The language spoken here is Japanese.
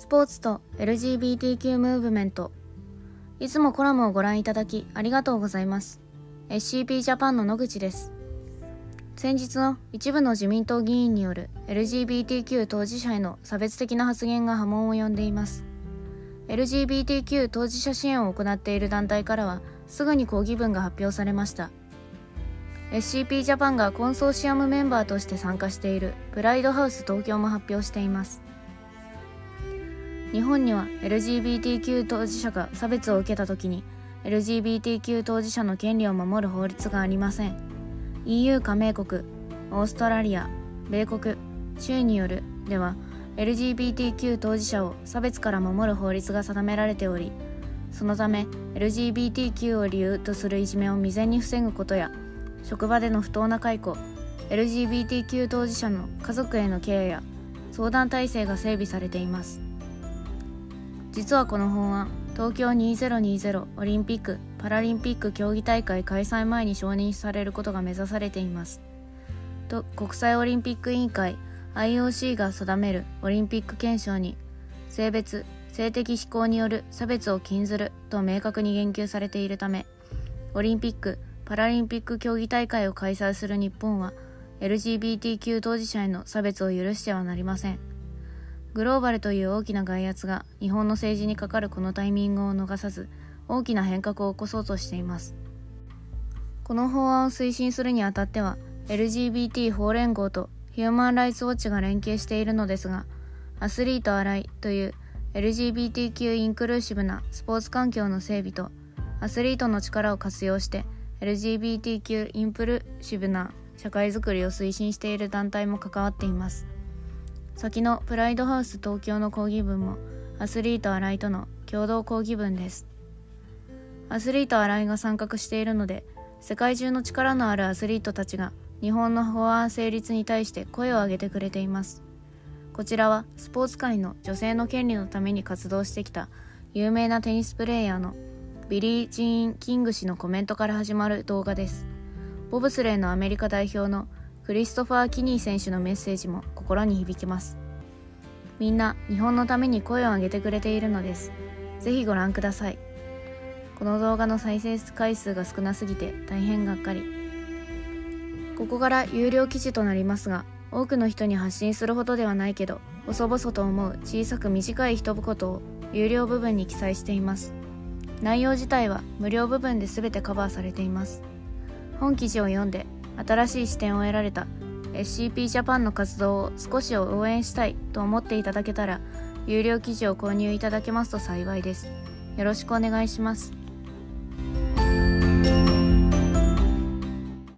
スポーツと LGBTQ ムーブメント。いつもコラムをご覧いただきありがとうございます。SCP ジャパンの野口です。先日の一部の自民党議員による LGBTQ 当事者への差別的な発言が波紋を呼んでいます。LGBTQ 当事者支援を行っている団体からはすぐに抗議文が発表されました。SCP ジャパンがコンソーシアムメンバーとして参加しているプライドハウス東京も発表しています。日本には LGBTQ 当事者が差別を受けた時に LGBTQ 当事者の権利を守る法律がありません。EU 加盟国オーストラリア米国州によるでは LGBTQ 当事者を差別から守る法律が定められておりそのため LGBTQ を理由とするいじめを未然に防ぐことや職場での不当な解雇 LGBTQ 当事者の家族へのケアや相談体制が整備されています。実はこの法案東京2020オリンピック・パラリンピック競技大会開催前に承認されることが目指されています。と国際オリンピック委員会 IOC が定めるオリンピック憲章に性別性的指向による差別を禁ずると明確に言及されているためオリンピック・パラリンピック競技大会を開催する日本は LGBTQ 当事者への差別を許してはなりません。グローバルという大きな外圧が日本の政治にかかるこのタイミングを逃さず大きな変革を起こそうとしています。この法案を推進するにあたっては LGBT 法連合とヒューマン・ライツ・ウォッチが連携しているのですがアスリート・アライという LGBTQ インクルーシブなスポーツ環境の整備とアスリートの力を活用して LGBTQ インプルーシブな社会づくりを推進している団体も関わっています。先のプライドハウス東京の抗議文もアスリート新井との共同抗議文です。アスリート新井が参画しているので世界中の力のあるアスリートたちが日本の法案成立に対して声を上げてくれています。こちらはスポーツ界の女性の権利のために活動してきた有名なテニスプレーヤーのビリー・ジーン・キング氏のコメントから始まる動画です。ボブスレーのアメリカ代表のクリストファー・キニー選手のメッセージも心に響きます。みんな日本のために声を上げてくれているのです。ぜひご覧ください。この動画の再生回数が少なすぎて大変がっかり。ここから有料記事となりますが多くの人に発信するほどではないけど細々と思う小さく短い一言を有料部分に記載しています。内容自体は無料部分で全てカバーされています。本記事を読んで新しい視点を得られた。SCP ジャパンの活動を少しを応援したいと思っていただけたら有料記事を購入いただけますと幸いです。よろしくお願いします。